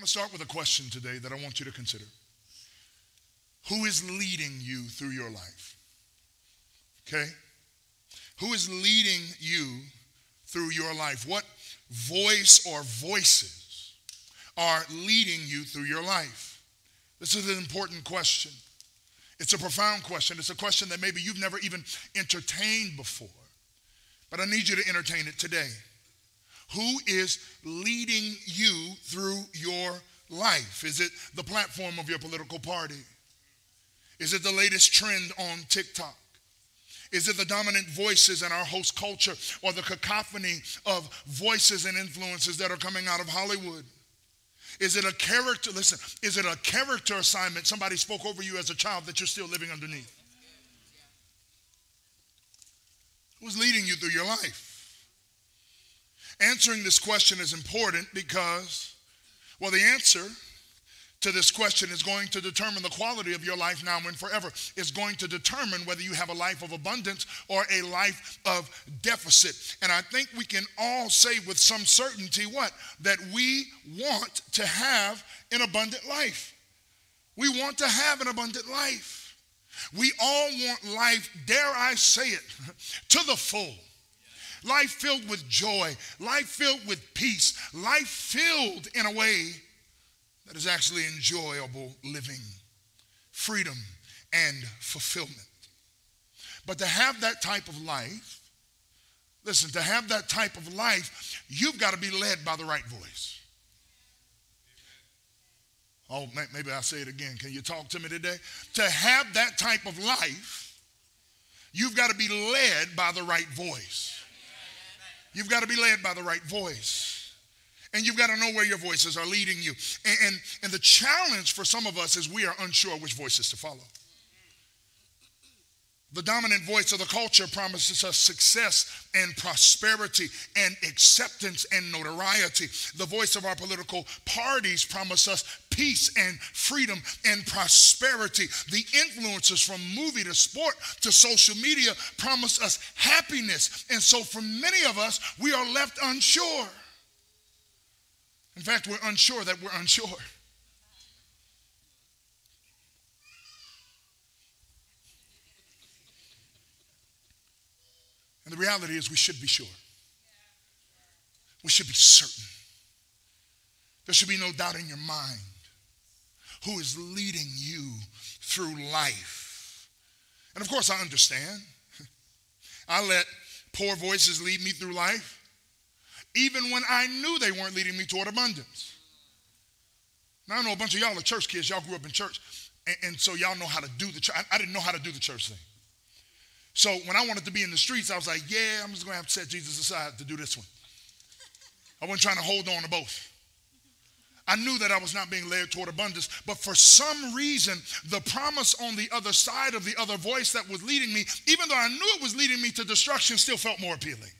want to start with a question today that I want you to consider. Who is leading you through your life? Okay? Who is leading you through your life? What voice or voices are leading you through your life? This is an important question. It's a profound question. It's a question that maybe you've never even entertained before. But I need you to entertain it today. Who is leading you through your life? Is it the platform of your political party? Is it the latest trend on TikTok? Is it the dominant voices in our host culture or the cacophony of voices and influences that are coming out of Hollywood? Is it a character, listen, is it a character assignment somebody spoke over you as a child that you're still living underneath? Who's leading you through your life? Answering this question is important because, well, the answer to this question is going to determine the quality of your life now and forever. It's going to determine whether you have a life of abundance or a life of deficit. And I think we can all say with some certainty what? That we want to have an abundant life. We want to have an abundant life. We all want life, dare I say it, to the full. Life filled with joy, life filled with peace, life filled in a way that is actually enjoyable living, freedom, and fulfillment. But to have that type of life, listen, to have that type of life, you've got to be led by the right voice. Oh, maybe I'll say it again. Can you talk to me today? To have that type of life, you've got to be led by the right voice. You've got to be led by the right voice. And you've got to know where your voices are leading you. And, and, and the challenge for some of us is we are unsure which voices to follow. The dominant voice of the culture promises us success and prosperity and acceptance and notoriety. The voice of our political parties promise us peace and freedom and prosperity. The influences from movie to sport to social media promise us happiness. And so for many of us, we are left unsure. In fact, we're unsure that we're unsure. And the reality is, we should be sure. We should be certain. There should be no doubt in your mind who is leading you through life. And of course, I understand. I let poor voices lead me through life even when I knew they weren't leading me toward abundance. Now, I know a bunch of y'all are church kids. Y'all grew up in church. And, and so y'all know how to do the church. I, I, didn't know how to do the church thing. So when I wanted to be in the streets, I was like, yeah, I'm just going to have to set Jesus aside to do this one. I wasn't trying to hold on to both. I knew that I was not being led toward abundance, but for some reason, the promise on the other side of the other voice that was leading me, even though I knew it was leading me to destruction, still felt more appealing.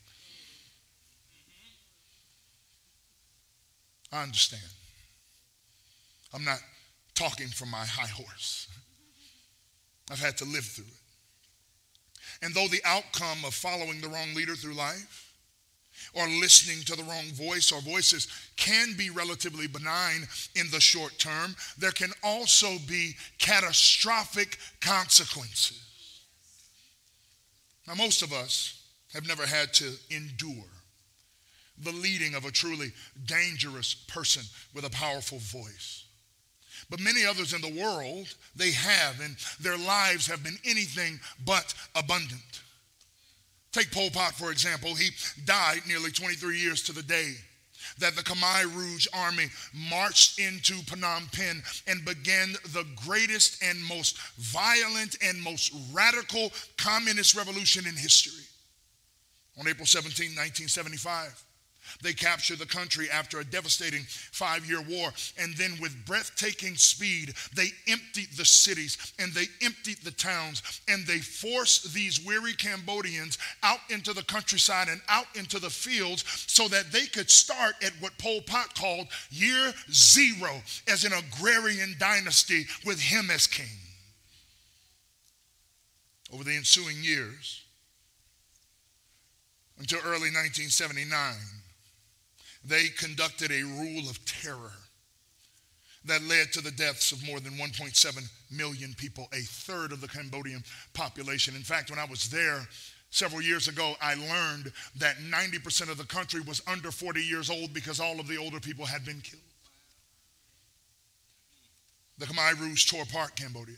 I understand. I'm not talking from my high horse. I've had to live through it. And though the outcome of following the wrong leader through life or listening to the wrong voice or voices can be relatively benign in the short term, there can also be catastrophic consequences. Now, most of us have never had to endure the leading of a truly dangerous person with a powerful voice. But many others in the world, they have, and their lives have been anything but abundant. Take Pol Pot, for example. He died nearly 23 years to the day that the Khmer Rouge army marched into Phnom Penh and began the greatest and most violent and most radical communist revolution in history. On April 17, 1975, they captured the country after a devastating five year war. And then, with breathtaking speed, they emptied the cities and they emptied the towns and they forced these weary Cambodians out into the countryside and out into the fields so that they could start at what Pol Pot called year zero as an agrarian dynasty with him as king. Over the ensuing years, until early 1979, they conducted a rule of terror that led to the deaths of more than 1.7 million people, a third of the Cambodian population. In fact, when I was there several years ago, I learned that 90% of the country was under 40 years old because all of the older people had been killed. The Khmer Rouge tore apart Cambodia.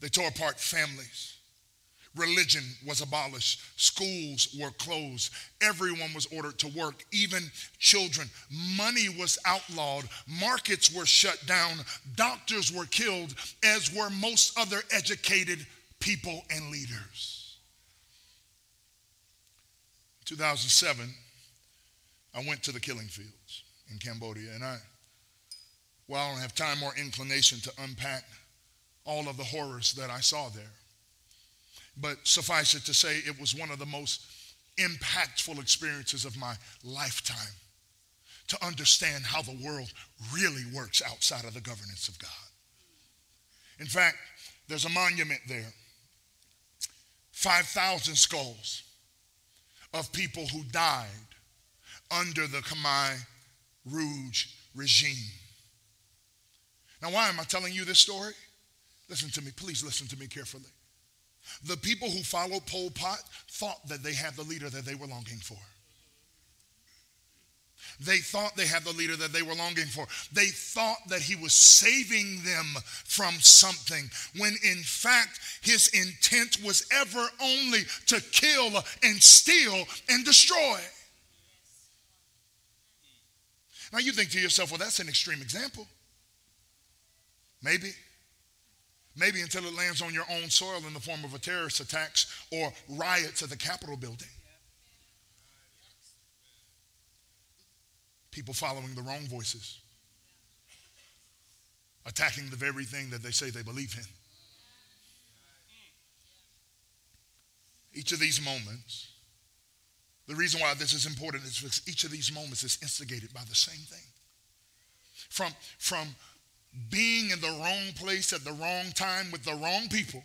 They tore apart families. Religion was abolished. Schools were closed. Everyone was ordered to work, even children. Money was outlawed. Markets were shut down. Doctors were killed, as were most other educated people and leaders. 2007, I went to the killing fields in Cambodia, and I, well, I don't have time or inclination to unpack all of the horrors that I saw there. But suffice it to say, it was one of the most impactful experiences of my lifetime to understand how the world really works outside of the governance of God. In fact, there's a monument there 5,000 skulls of people who died under the Khmer Rouge regime. Now, why am I telling you this story? Listen to me, please listen to me carefully. The people who followed Pol Pot thought that they had the leader that they were longing for. They thought they had the leader that they were longing for. They thought that he was saving them from something, when in fact his intent was ever only to kill and steal and destroy. Now you think to yourself, well, that's an extreme example. Maybe. Maybe until it lands on your own soil in the form of a terrorist attacks or riots at the Capitol building. People following the wrong voices, attacking the very thing that they say they believe in. Each of these moments, the reason why this is important is because each of these moments is instigated by the same thing. From, from being in the wrong place at the wrong time with the wrong people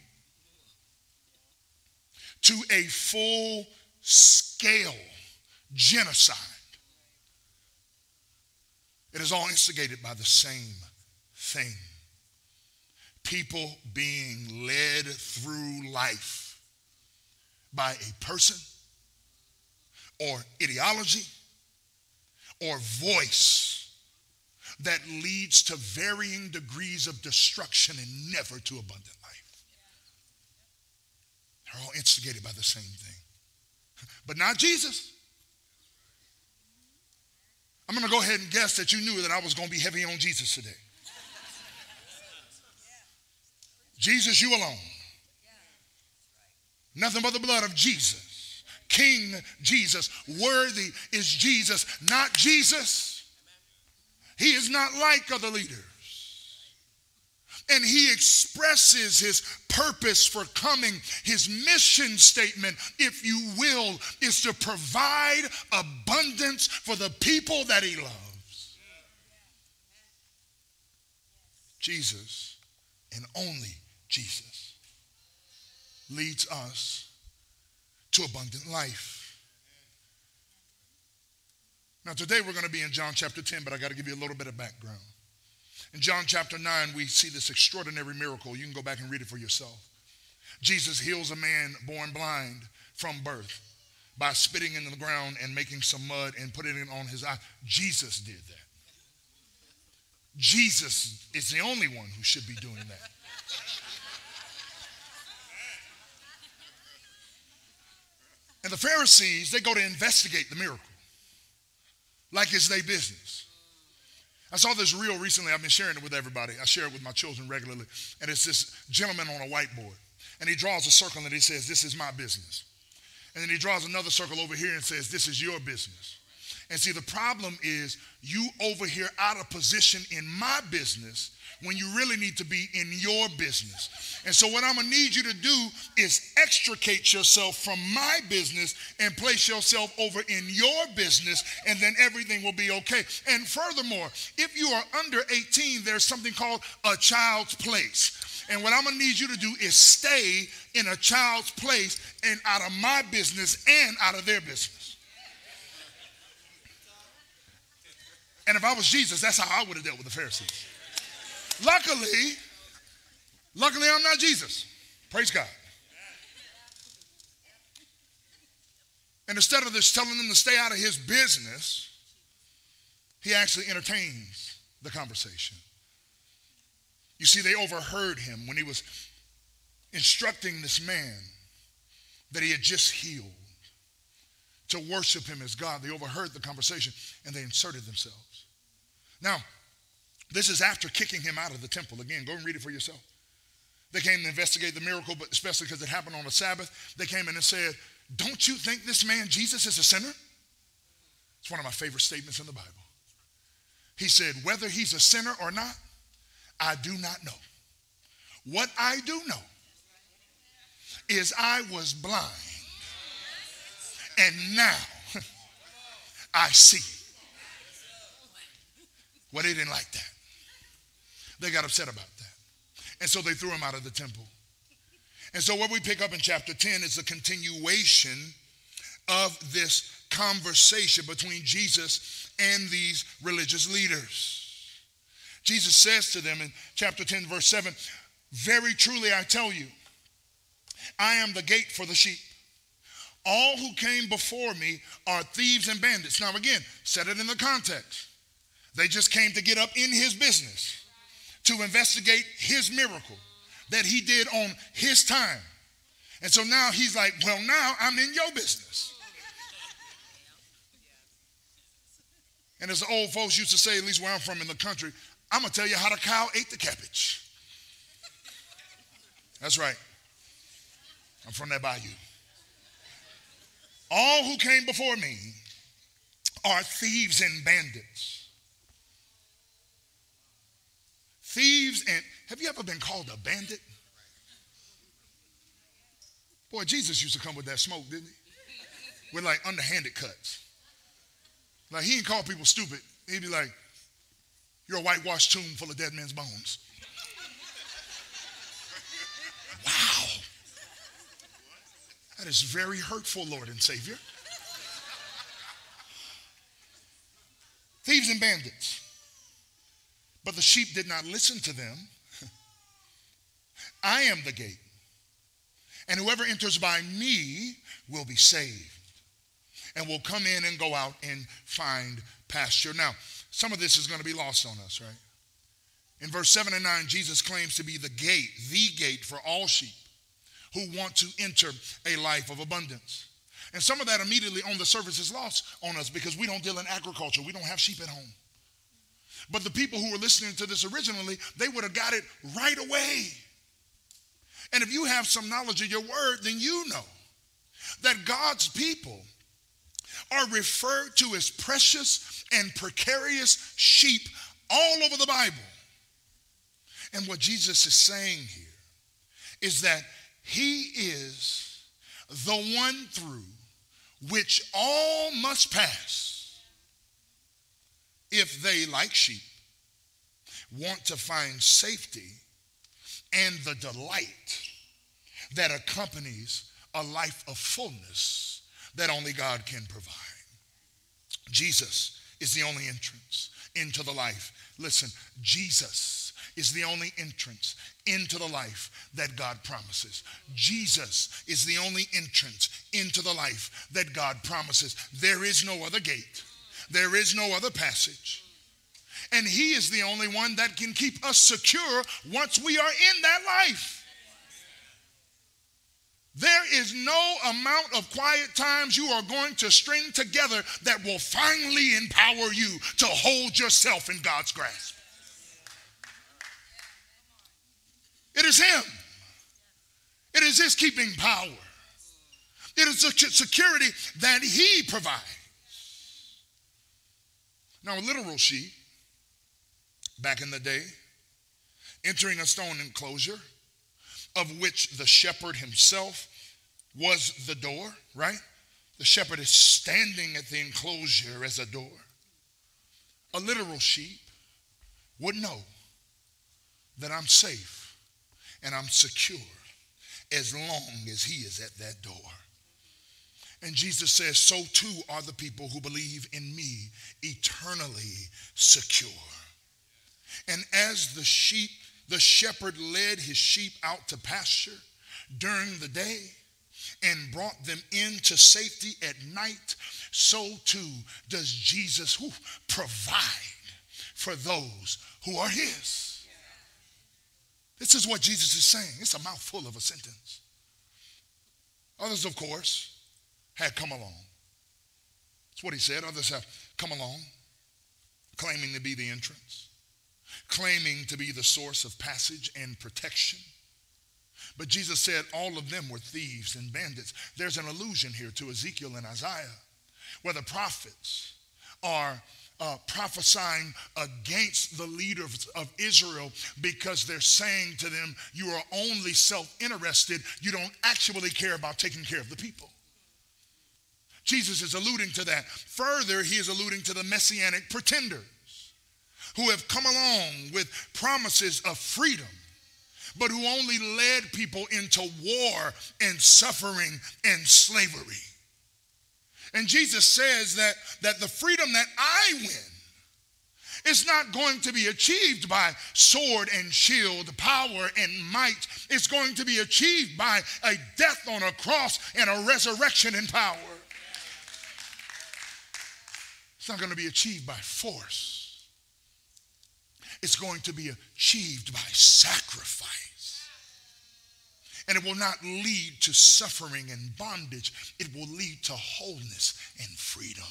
to a full scale genocide. It is all instigated by the same thing people being led through life by a person or ideology or voice that leads to varying degrees of destruction and never to abundant life. They're all instigated by the same thing. But not Jesus. I'm going to go ahead and guess that you knew that I was going to be heavy on Jesus today. Jesus, you alone. Nothing but the blood of Jesus. King Jesus. Worthy is Jesus, not Jesus. He is not like other leaders. And he expresses his purpose for coming. His mission statement, if you will, is to provide abundance for the people that he loves. Jesus, and only Jesus, leads us to abundant life. Now, today we're going to be in John chapter 10, but I got to give you a little bit of background. In John chapter 9, we see this extraordinary miracle. You can go back and read it for yourself. Jesus heals a man born blind from birth by spitting in the ground and making some mud and putting it on his eye. Jesus did that. Jesus is the only one who should be doing that. And the Pharisees, they go to investigate the miracle like it's their business. I saw this reel recently. I've been sharing it with everybody. I share it with my children regularly. And it's this gentleman on a whiteboard. And he draws a circle and he says, This is my business. And then he draws another circle over here and says, This is your business. And see, the problem is you over here out of position in my business when you really need to be in your business. And so, what I'm gonna need you to do is extricate yourself from my business and place yourself over in your business, and then everything will be okay. And furthermore, if you are under 18, there's something called a child's place. And what I'm gonna need you to do is stay in a child's place and out of my business and out of their business. And if I was Jesus, that's how I would have dealt with the Pharisees. Luckily, luckily I'm not Jesus. Praise God. And instead of just telling them to stay out of his business, he actually entertains the conversation. You see, they overheard him when he was instructing this man that he had just healed to worship him as God. They overheard the conversation and they inserted themselves. Now, this is after kicking him out of the temple. Again, go and read it for yourself. They came to investigate the miracle, but especially because it happened on a Sabbath, they came in and said, Don't you think this man Jesus is a sinner? It's one of my favorite statements in the Bible. He said, Whether he's a sinner or not, I do not know. What I do know is I was blind, and now I see. Well, they didn't like that. They got upset about that. And so they threw him out of the temple. And so, what we pick up in chapter 10 is a continuation of this conversation between Jesus and these religious leaders. Jesus says to them in chapter 10, verse 7 Very truly I tell you, I am the gate for the sheep. All who came before me are thieves and bandits. Now, again, set it in the context. They just came to get up in his business, to investigate his miracle that he did on his time. And so now he's like, Well, now I'm in your business. And as the old folks used to say, at least where I'm from in the country, I'm going to tell you how the cow ate the cabbage. That's right. I'm from that bayou. All who came before me are thieves and bandits. Thieves and have you ever been called a bandit? Boy, Jesus used to come with that smoke, didn't he? With like underhanded cuts. Like he didn't call people stupid. He'd be like, You're a whitewashed tomb full of dead men's bones. wow. That is very hurtful, Lord and Savior. Thieves and bandits. But the sheep did not listen to them. I am the gate, and whoever enters by me will be saved and will come in and go out and find pasture. Now, some of this is going to be lost on us, right? In verse 7 and 9, Jesus claims to be the gate, the gate for all sheep who want to enter a life of abundance. And some of that immediately on the surface is lost on us because we don't deal in agriculture. We don't have sheep at home. But the people who were listening to this originally, they would have got it right away. And if you have some knowledge of your word, then you know that God's people are referred to as precious and precarious sheep all over the Bible. And what Jesus is saying here is that he is the one through which all must pass if they, like sheep, want to find safety and the delight that accompanies a life of fullness that only God can provide. Jesus is the only entrance into the life. Listen, Jesus is the only entrance into the life that God promises. Jesus is the only entrance into the life that God promises. There is no other gate, there is no other passage. And He is the only one that can keep us secure once we are in that life. There is no amount of quiet times you are going to string together that will finally empower you to hold yourself in God's grasp. It is Him, it is His keeping power, it is the security that He provides. Now, a literal sheep back in the day, entering a stone enclosure of which the shepherd himself was the door, right? The shepherd is standing at the enclosure as a door. A literal sheep would know that I'm safe and I'm secure as long as he is at that door. And Jesus says, So too are the people who believe in me eternally secure. And as the sheep, the shepherd led his sheep out to pasture during the day and brought them into safety at night, so too does Jesus who provide for those who are his. This is what Jesus is saying. It's a mouthful of a sentence. Others, of course, had come along. That's what he said. Others have come along, claiming to be the entrance, claiming to be the source of passage and protection. But Jesus said all of them were thieves and bandits. There's an allusion here to Ezekiel and Isaiah, where the prophets are uh, prophesying against the leaders of Israel because they're saying to them, You are only self interested. You don't actually care about taking care of the people. Jesus is alluding to that. Further, he is alluding to the messianic pretenders who have come along with promises of freedom, but who only led people into war and suffering and slavery. And Jesus says that, that the freedom that I win is not going to be achieved by sword and shield, power and might. It's going to be achieved by a death on a cross and a resurrection in power. It's not going to be achieved by force. It's going to be achieved by sacrifice. And it will not lead to suffering and bondage. It will lead to wholeness and freedom.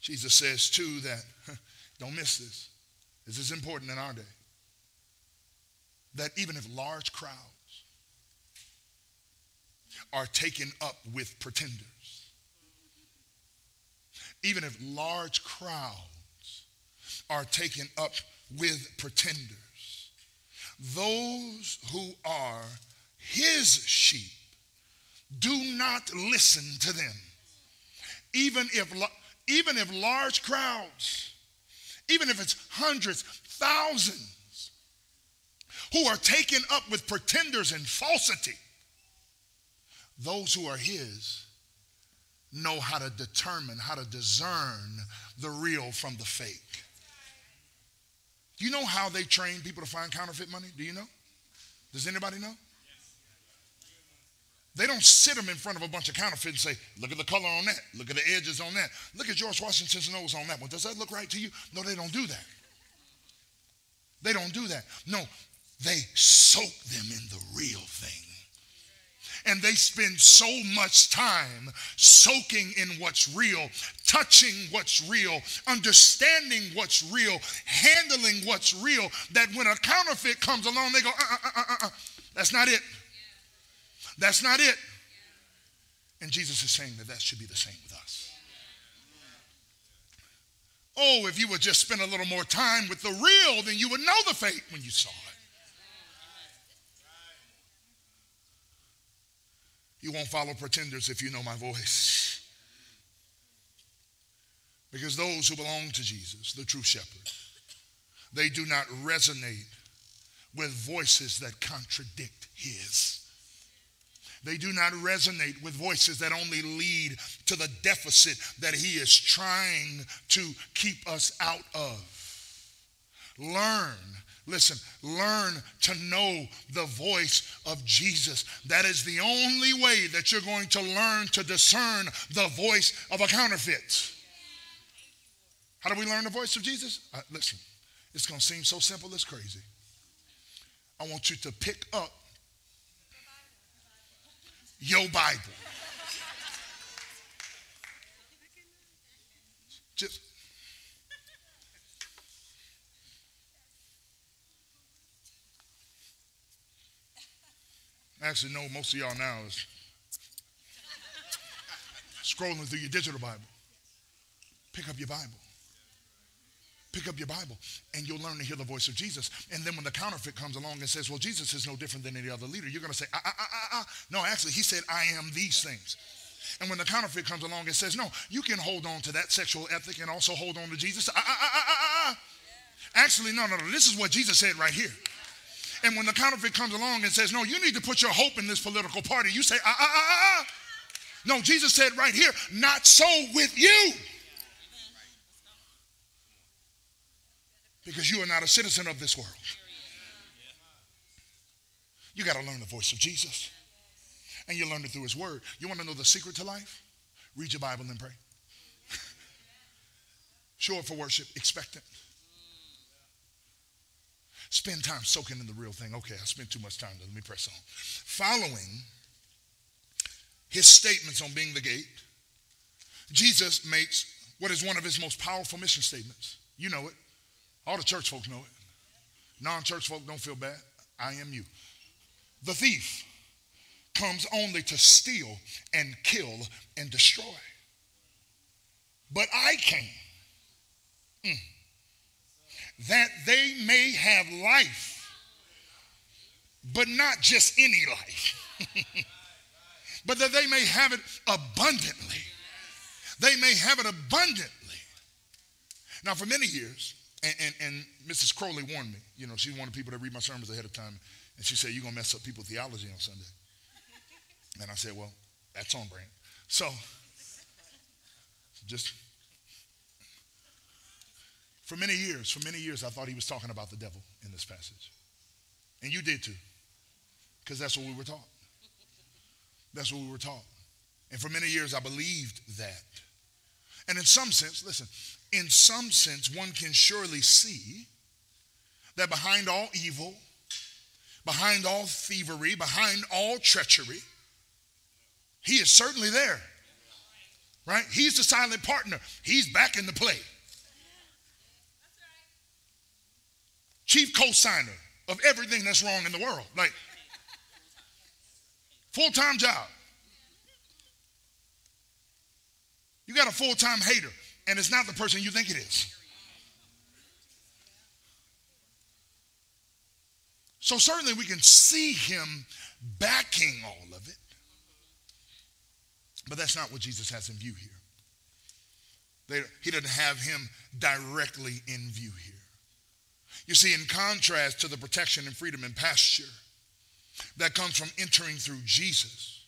Jesus says, too, that, don't miss this, this is important in our day, that even if large crowds are taken up with pretenders, even if large crowds are taken up with pretenders, those who are his sheep do not listen to them. Even if, even if large crowds, even if it's hundreds, thousands, who are taken up with pretenders and falsity, those who are his know how to determine, how to discern the real from the fake. Do you know how they train people to find counterfeit money? Do you know? Does anybody know? They don't sit them in front of a bunch of counterfeits and say, look at the color on that. Look at the edges on that. Look at George Washington's nose on that one. Does that look right to you? No, they don't do that. They don't do that. No, they soak them in the real thing and they spend so much time soaking in what's real, touching what's real, understanding what's real, handling what's real, that when a counterfeit comes along, they go, uh, uh, uh, uh, that's not it. That's not it. And Jesus is saying that that should be the same with us. Oh, if you would just spend a little more time with the real, then you would know the fake when you saw it. You won't follow pretenders if you know my voice. Because those who belong to Jesus, the true shepherd, they do not resonate with voices that contradict his. They do not resonate with voices that only lead to the deficit that he is trying to keep us out of. Learn Listen, learn to know the voice of Jesus. That is the only way that you're going to learn to discern the voice of a counterfeit. How do we learn the voice of Jesus? Uh, listen, it's going to seem so simple, it's crazy. I want you to pick up your Bible. Just Actually, no, most of y'all now is scrolling through your digital Bible. Pick up your Bible. Pick up your Bible and you'll learn to hear the voice of Jesus. And then when the counterfeit comes along and says, Well, Jesus is no different than any other leader, you're going to say, ah, ah, ah, ah, ah. No, actually, he said, I am these things. And when the counterfeit comes along and says, No, you can hold on to that sexual ethic and also hold on to Jesus. Ah, ah, ah, ah, ah, ah. Actually, no, no, no. This is what Jesus said right here. And when the counterfeit comes along and says, no, you need to put your hope in this political party, you say, ah, ah, ah, ah, ah. No, Jesus said right here, not so with you. Because you are not a citizen of this world. You got to learn the voice of Jesus. And you learn it through his word. You want to know the secret to life? Read your Bible and pray. Show up for worship, expectant. Spend time soaking in the real thing. Okay, I spent too much time. Let me press on. Following his statements on being the gate, Jesus makes what is one of his most powerful mission statements. You know it. All the church folk know it. Non church folk don't feel bad. I am you. The thief comes only to steal and kill and destroy. But I came mm, that they may have life, but not just any life, but that they may have it abundantly. They may have it abundantly. Now, for many years, and, and, and Mrs. Crowley warned me, you know, she's one of the people that read my sermons ahead of time, and she said, You're going to mess up people's theology on Sunday. And I said, Well, that's on brand. So, just for many years, for many years, I thought he was talking about the devil in this passage. And you did too, because that's what we were taught. That's what we were taught. And for many years, I believed that. And in some sense, listen, in some sense, one can surely see that behind all evil, behind all thievery, behind all treachery, he is certainly there. Right? He's the silent partner. He's back in the play. Chief co-signer of everything that's wrong in the world. Like full-time job. You got a full-time hater, and it's not the person you think it is. So certainly we can see him backing all of it. But that's not what Jesus has in view here. They, he doesn't have him directly in view here. You see, in contrast to the protection and freedom and pasture that comes from entering through Jesus,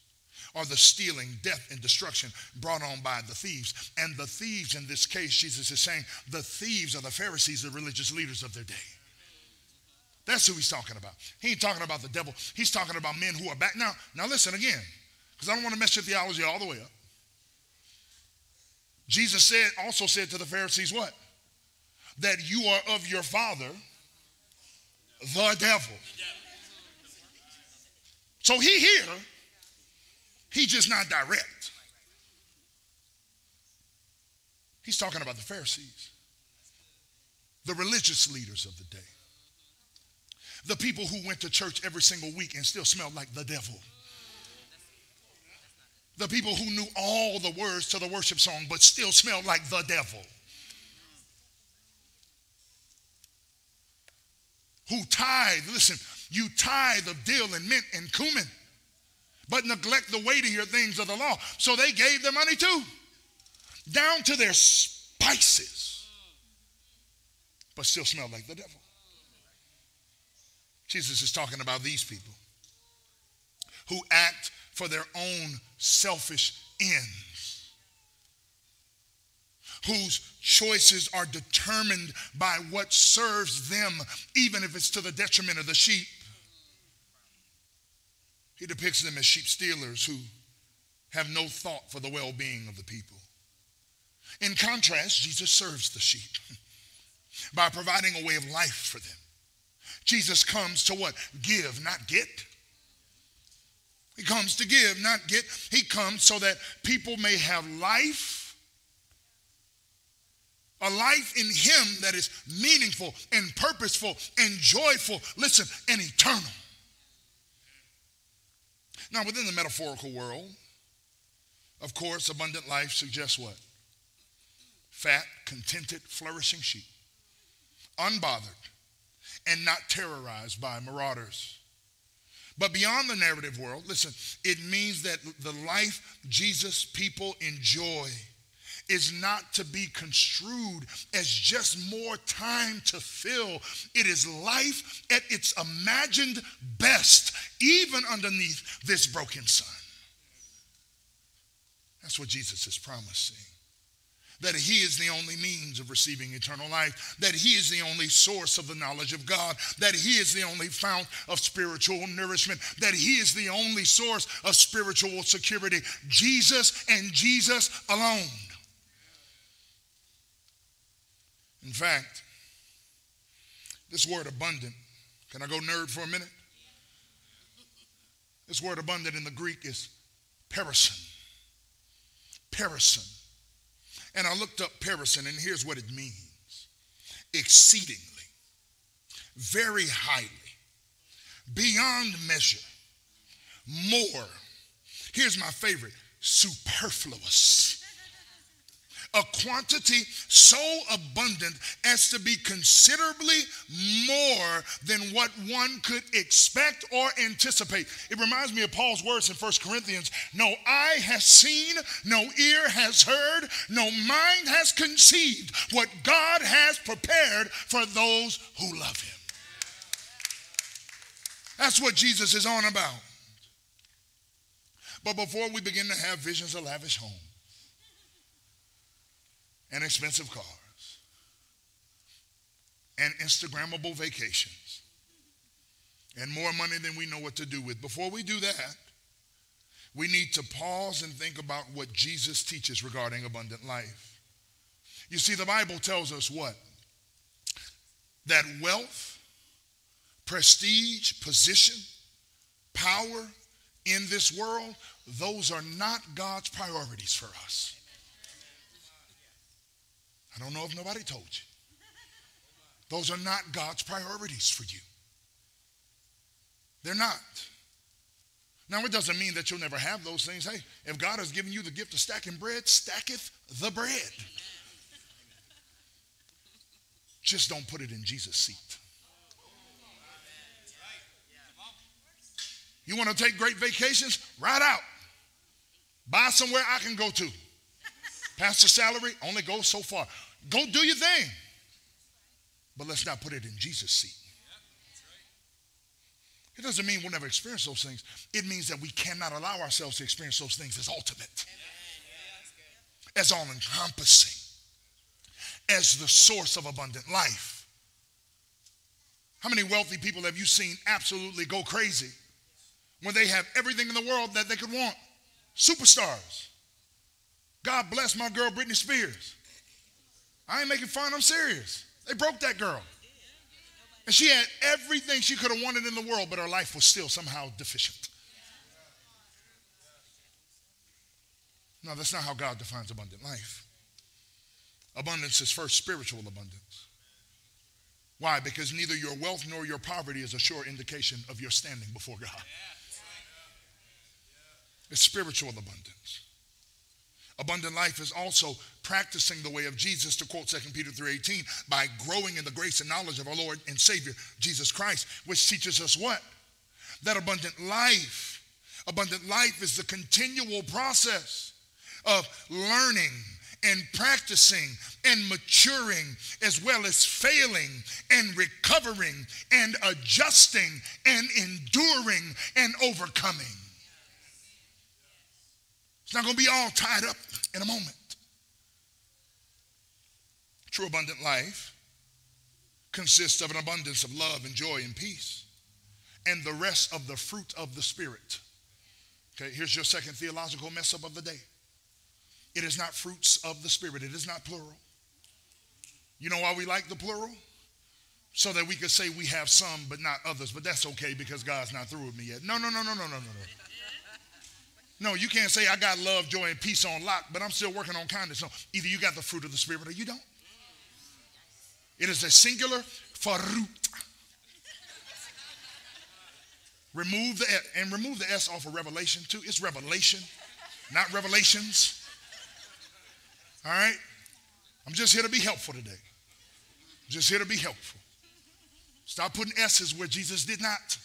are the stealing, death, and destruction brought on by the thieves. And the thieves, in this case, Jesus is saying, the thieves are the Pharisees, the religious leaders of their day. That's who he's talking about. He ain't talking about the devil. He's talking about men who are back. Now, now listen again because I don't want to mess your theology all the way up. Jesus said, also said to the Pharisees, what? That you are of your father, the devil. So he here, he just not direct. He's talking about the Pharisees, the religious leaders of the day, the people who went to church every single week and still smelled like the devil. The people who knew all the words to the worship song but still smelled like the devil. Who tithe, listen, you tithe of dill and mint and cumin, but neglect the weightier things of the law. So they gave their money too, down to their spices, but still smelled like the devil. Jesus is talking about these people who act for their own selfish ends, whose choices are determined by what serves them, even if it's to the detriment of the sheep. He depicts them as sheep stealers who have no thought for the well being of the people. In contrast, Jesus serves the sheep by providing a way of life for them. Jesus comes to what? Give, not get. He comes to give, not get. He comes so that people may have life. A life in Him that is meaningful and purposeful and joyful, listen, and eternal. Now, within the metaphorical world, of course, abundant life suggests what? Fat, contented, flourishing sheep, unbothered, and not terrorized by marauders but beyond the narrative world, listen, it means that the life Jesus people enjoy is not to be construed as just more time to fill. It is life at its imagined best, even underneath this broken sun. That's what Jesus is promising. That he is the only means of receiving eternal life, that he is the only source of the knowledge of God, that he is the only fount of spiritual nourishment, that he is the only source of spiritual security. Jesus and Jesus alone. In fact, this word abundant, can I go nerd for a minute? This word abundant in the Greek is perisson. Perison. And I looked up perisson, and here's what it means exceedingly, very highly, beyond measure, more. Here's my favorite superfluous a quantity so abundant as to be considerably more than what one could expect or anticipate. It reminds me of Paul's words in 1 Corinthians No eye has seen, no ear has heard, no mind has conceived what God has prepared for those who love him. That's what Jesus is on about. But before we begin to have visions of lavish homes, and expensive cars and Instagrammable vacations and more money than we know what to do with. Before we do that, we need to pause and think about what Jesus teaches regarding abundant life. You see, the Bible tells us what? That wealth, prestige, position, power in this world, those are not God's priorities for us. I don't know if nobody told you. Those are not God's priorities for you. They're not. Now, it doesn't mean that you'll never have those things. Hey, if God has given you the gift of stacking bread, stacketh the bread. Just don't put it in Jesus' seat. You want to take great vacations? Ride out. Buy somewhere I can go to. Pastor salary only goes so far. Go do your thing. But let's not put it in Jesus' seat. It doesn't mean we'll never experience those things. It means that we cannot allow ourselves to experience those things as ultimate, as all encompassing, as the source of abundant life. How many wealthy people have you seen absolutely go crazy when they have everything in the world that they could want? Superstars. God bless my girl Britney Spears. I ain't making fun, I'm serious. They broke that girl. And she had everything she could have wanted in the world, but her life was still somehow deficient. No, that's not how God defines abundant life. Abundance is first spiritual abundance. Why? Because neither your wealth nor your poverty is a sure indication of your standing before God. It's spiritual abundance. Abundant life is also practicing the way of Jesus, to quote 2 Peter 3.18, by growing in the grace and knowledge of our Lord and Savior, Jesus Christ, which teaches us what? That abundant life, abundant life is the continual process of learning and practicing and maturing, as well as failing and recovering and adjusting and enduring and overcoming. It's not going to be all tied up in a moment. True abundant life consists of an abundance of love and joy and peace and the rest of the fruit of the Spirit. Okay, here's your second theological mess up of the day. It is not fruits of the Spirit, it is not plural. You know why we like the plural? So that we could say we have some but not others, but that's okay because God's not through with me yet. No, no, no, no, no, no, no, no. No, you can't say I got love, joy, and peace on lock, but I'm still working on kindness. No, either you got the fruit of the Spirit or you don't. It is a singular fruit. remove the and remove the S off of revelation too. It's revelation, not revelations. All right? I'm just here to be helpful today. I'm just here to be helpful. Stop putting S's where Jesus did not.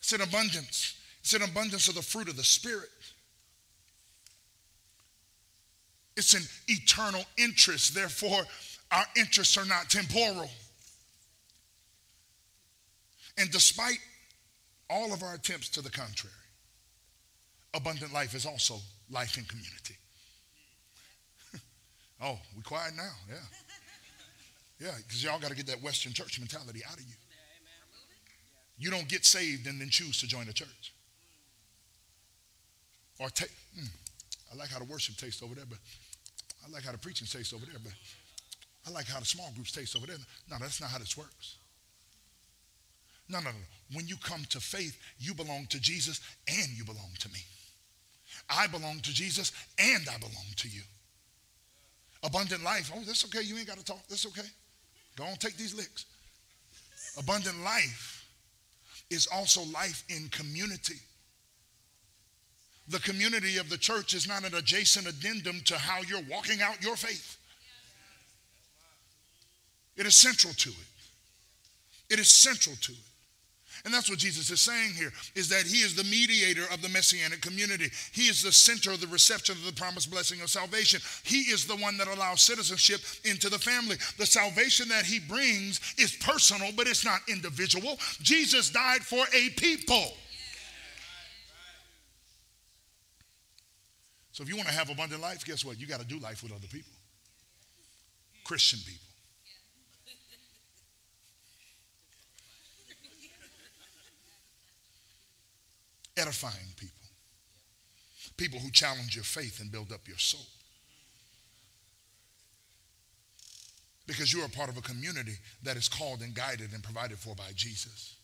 It's an abundance. It's an abundance of the fruit of the Spirit. It's an eternal interest. Therefore, our interests are not temporal. And despite all of our attempts to the contrary, abundant life is also life in community. oh, we quiet now, yeah. Yeah, because y'all got to get that Western church mentality out of you. You don't get saved and then choose to join a church. Or take, hmm, I like how the worship tastes over there, but I like how the preaching tastes over there, but I like how the small groups taste over there. No, that's not how this works. No, no, no. When you come to faith, you belong to Jesus and you belong to me. I belong to Jesus and I belong to you. Abundant life. Oh, that's okay. You ain't got to talk. That's okay. Go on, take these licks. Abundant life is also life in community. The community of the church is not an adjacent addendum to how you're walking out your faith. It is central to it. It is central to it. And that's what Jesus is saying here is that he is the mediator of the messianic community. He is the center of the reception of the promised blessing of salvation. He is the one that allows citizenship into the family. The salvation that he brings is personal, but it's not individual. Jesus died for a people. So if you want to have abundant life, guess what? You got to do life with other people. Christian people. edifying people, people who challenge your faith and build up your soul. Because you are part of a community that is called and guided and provided for by Jesus.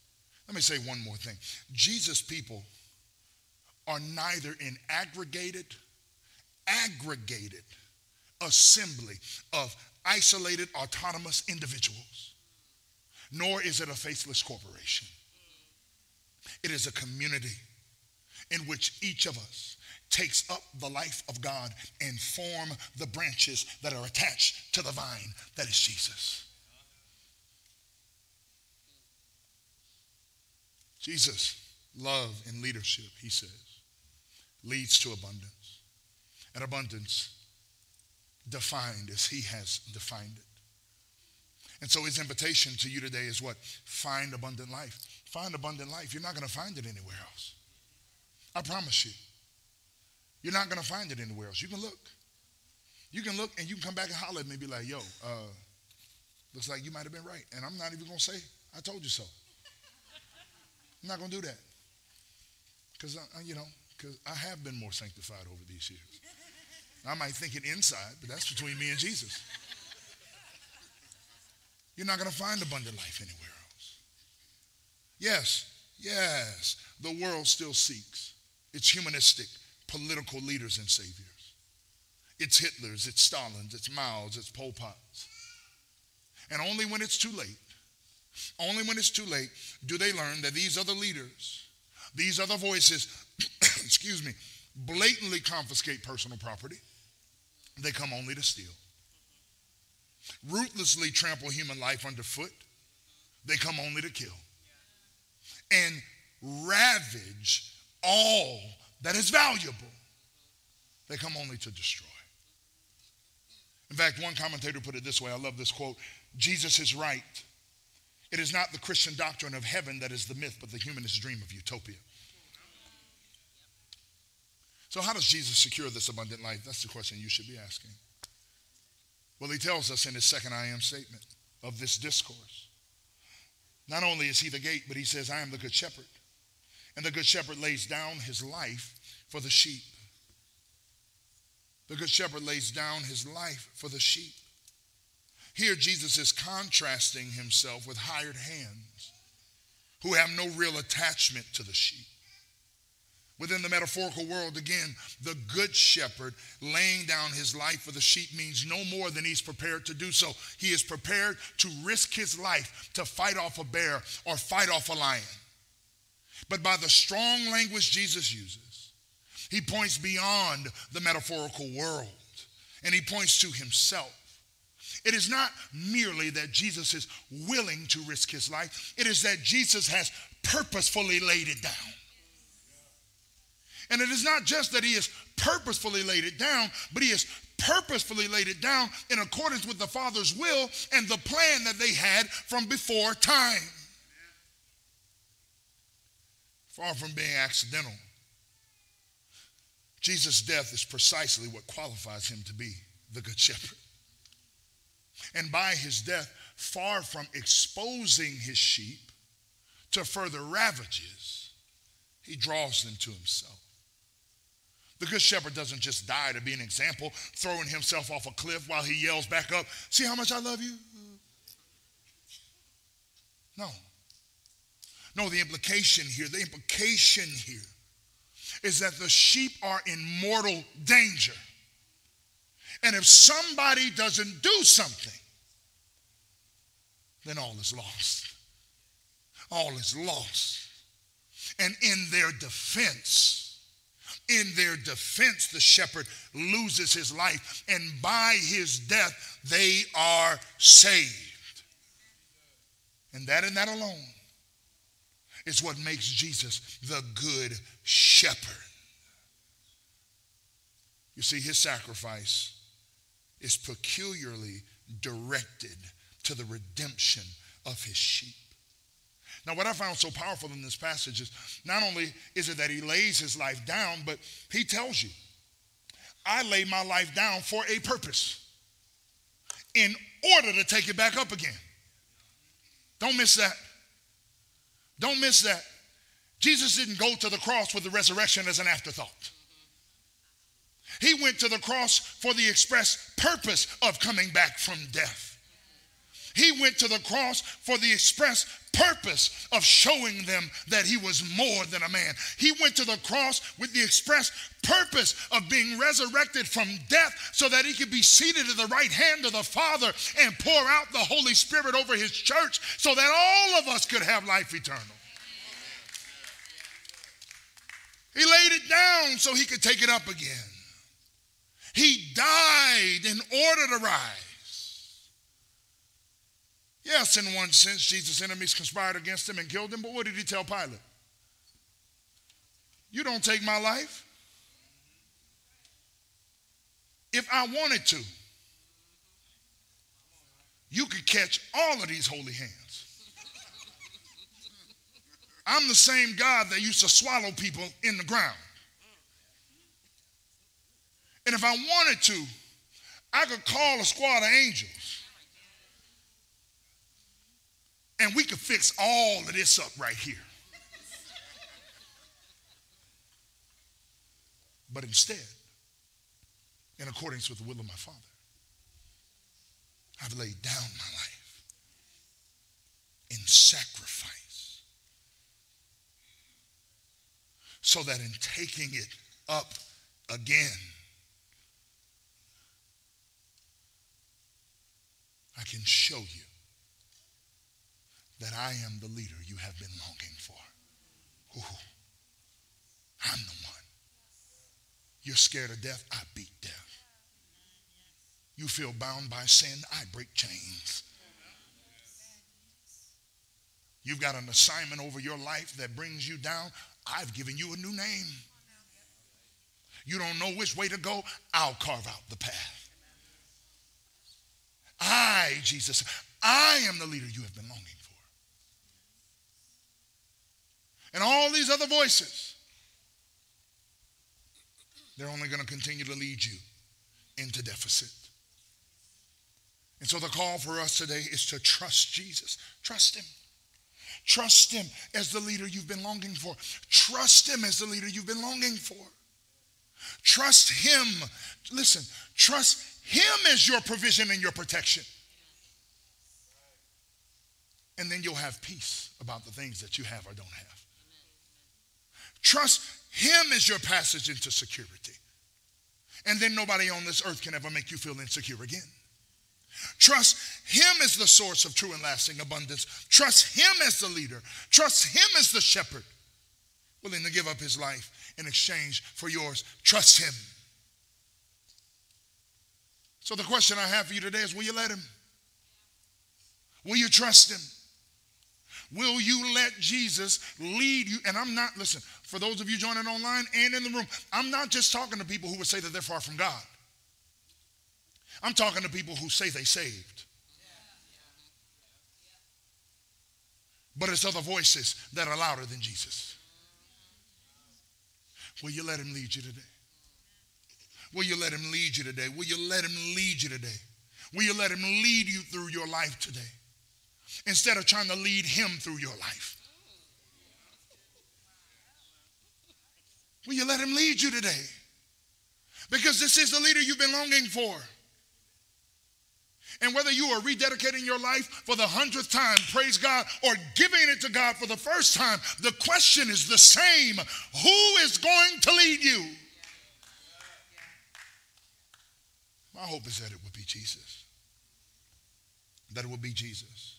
Let me say one more thing Jesus' people are neither an aggregated, aggregated assembly of isolated, autonomous individuals, nor is it a faithless corporation. It is a community in which each of us takes up the life of God and form the branches that are attached to the vine that is Jesus. Jesus, love and leadership, he says, leads to abundance. And abundance defined as he has defined it. And so his invitation to you today is what? Find abundant life. Find abundant life. You're not going to find it anywhere else. I promise you. You're not going to find it anywhere else. You can look. You can look and you can come back and holler at me and be like, yo, uh, looks like you might have been right. And I'm not even going to say, I told you so. I'm not going to do that. Because, you know, because I have been more sanctified over these years. I might think it inside, but that's between me and Jesus. You're not going to find abundant life anywhere else. Yes, yes, the world still seeks it's humanistic, political leaders and saviors. It's Hitler's, it's Stalin's, it's Mao's, it's Pol Pot's. And only when it's too late, only when it's too late do they learn that these other leaders, these other voices, excuse me, blatantly confiscate personal property. They come only to steal. Ruthlessly trample human life underfoot. They come only to kill. And ravage all that is valuable. They come only to destroy. In fact, one commentator put it this way I love this quote Jesus is right. It is not the Christian doctrine of heaven that is the myth, but the humanist dream of utopia. So, how does Jesus secure this abundant life? That's the question you should be asking. Well, he tells us in his second I am statement of this discourse. Not only is he the gate, but he says, I am the good shepherd. And the good shepherd lays down his life for the sheep. The good shepherd lays down his life for the sheep. Here, Jesus is contrasting himself with hired hands who have no real attachment to the sheep. Within the metaphorical world, again, the good shepherd laying down his life for the sheep means no more than he's prepared to do so. He is prepared to risk his life to fight off a bear or fight off a lion. But by the strong language Jesus uses, he points beyond the metaphorical world and he points to himself. It is not merely that Jesus is willing to risk his life, it is that Jesus has purposefully laid it down. And it is not just that he has purposefully laid it down, but he has purposefully laid it down in accordance with the Father's will and the plan that they had from before time far from being accidental. Jesus' death is precisely what qualifies him to be the Good Shepherd. And by his death, far from exposing his sheep to further ravages, he draws them to himself. The Good Shepherd doesn't just die to be an example, throwing himself off a cliff while he yells back up, See how much I love you? No. No, the implication here, the implication here is that the sheep are in mortal danger. And if somebody doesn't do something, then all is lost. All is lost. And in their defense, in their defense, the shepherd loses his life, and by his death, they are saved. And that and that alone is what makes Jesus the good shepherd. You see, his sacrifice is peculiarly directed to the redemption of his sheep. Now, what I found so powerful in this passage is not only is it that he lays his life down, but he tells you, I lay my life down for a purpose in order to take it back up again. Don't miss that. Don't miss that. Jesus didn't go to the cross with the resurrection as an afterthought. He went to the cross for the express purpose of coming back from death. He went to the cross for the express purpose of showing them that he was more than a man. He went to the cross with the express purpose of being resurrected from death so that he could be seated at the right hand of the Father and pour out the Holy Spirit over his church so that all of us could have life eternal. He laid it down so he could take it up again. He died in order to rise. Yes, in one sense, Jesus' enemies conspired against him and killed him, but what did he tell Pilate? You don't take my life. If I wanted to, you could catch all of these holy hands. I'm the same God that used to swallow people in the ground. And if I wanted to, I could call a squad of angels And we could fix all of this up right here. But instead, in accordance with the will of my Father, I've laid down my life in sacrifice so that in taking it up again, I can show you that I am the leader you have been longing for. Ooh, I'm the one. You're scared of death, I beat death. You feel bound by sin, I break chains. You've got an assignment over your life that brings you down, I've given you a new name. You don't know which way to go, I'll carve out the path. I, Jesus, I am the leader you have been longing and all these other voices, they're only going to continue to lead you into deficit. And so the call for us today is to trust Jesus. Trust him. Trust him as the leader you've been longing for. Trust him as the leader you've been longing for. Trust him. Listen, trust him as your provision and your protection. And then you'll have peace about the things that you have or don't have. Trust Him as your passage into security. And then nobody on this earth can ever make you feel insecure again. Trust Him as the source of true and lasting abundance. Trust Him as the leader. Trust Him as the shepherd, willing to give up His life in exchange for yours. Trust Him. So, the question I have for you today is will you let Him? Will you trust Him? Will you let Jesus lead you? And I'm not, listen, for those of you joining online and in the room, I'm not just talking to people who would say that they're far from God. I'm talking to people who say they saved. But it's other voices that are louder than Jesus. Will you let him lead you today? Will you let him lead you today? Will you let him lead you today? Will you let him lead you through your life today? Instead of trying to lead him through your life. Will you let him lead you today? Because this is the leader you've been longing for. And whether you are rededicating your life for the hundredth time, praise God, or giving it to God for the first time, the question is the same Who is going to lead you? My hope is that it would be Jesus. That it would be Jesus.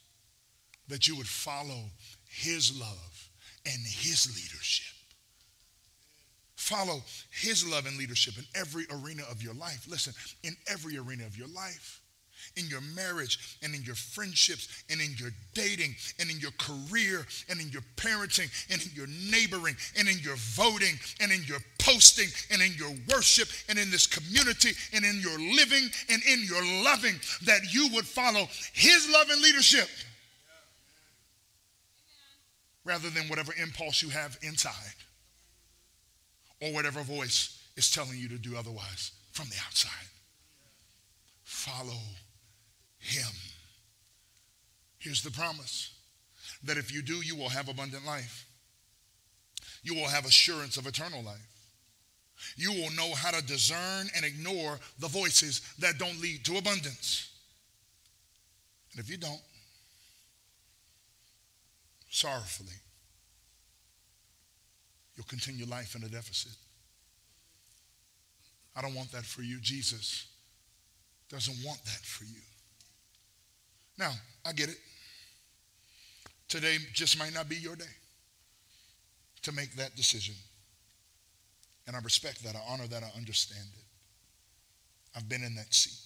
That you would follow his love and his leadership. Follow his love and leadership in every arena of your life. Listen, in every arena of your life in your marriage and in your friendships and in your dating and in your career and in your parenting and in your neighboring and in your voting and in your posting and in your worship and in this community and in your living and in your loving that you would follow his love and leadership rather than whatever impulse you have inside or whatever voice is telling you to do otherwise from the outside. Follow him. Here's the promise that if you do, you will have abundant life. You will have assurance of eternal life. You will know how to discern and ignore the voices that don't lead to abundance. And if you don't, sorrowfully, you'll continue life in a deficit. I don't want that for you. Jesus doesn't want that for you. Now, I get it. Today just might not be your day to make that decision. And I respect that. I honor that. I understand it. I've been in that seat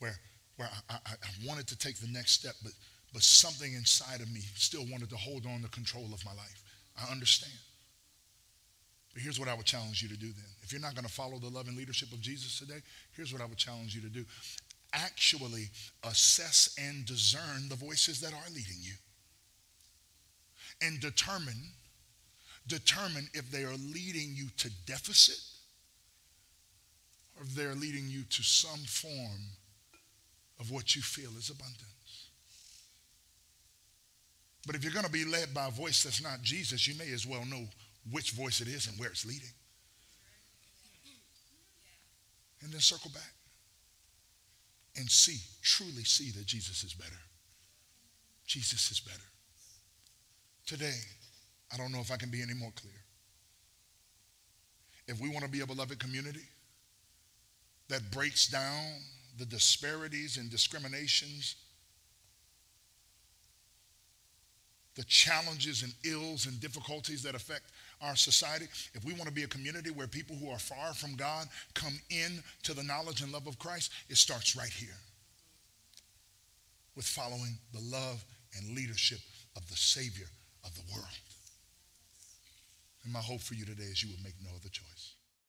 where, where I, I, I wanted to take the next step, but, but something inside of me still wanted to hold on to control of my life. I understand. But here's what I would challenge you to do then. If you're not going to follow the love and leadership of Jesus today, here's what I would challenge you to do actually assess and discern the voices that are leading you and determine determine if they are leading you to deficit or if they're leading you to some form of what you feel is abundance. But if you're going to be led by a voice that's not Jesus, you may as well know which voice it is and where it's leading. And then circle back and see, truly see that Jesus is better. Jesus is better. Today, I don't know if I can be any more clear. If we want to be a beloved community that breaks down the disparities and discriminations, the challenges and ills and difficulties that affect our society, if we want to be a community where people who are far from God come in to the knowledge and love of Christ, it starts right here with following the love and leadership of the Savior of the world. And my hope for you today is you will make no other choice.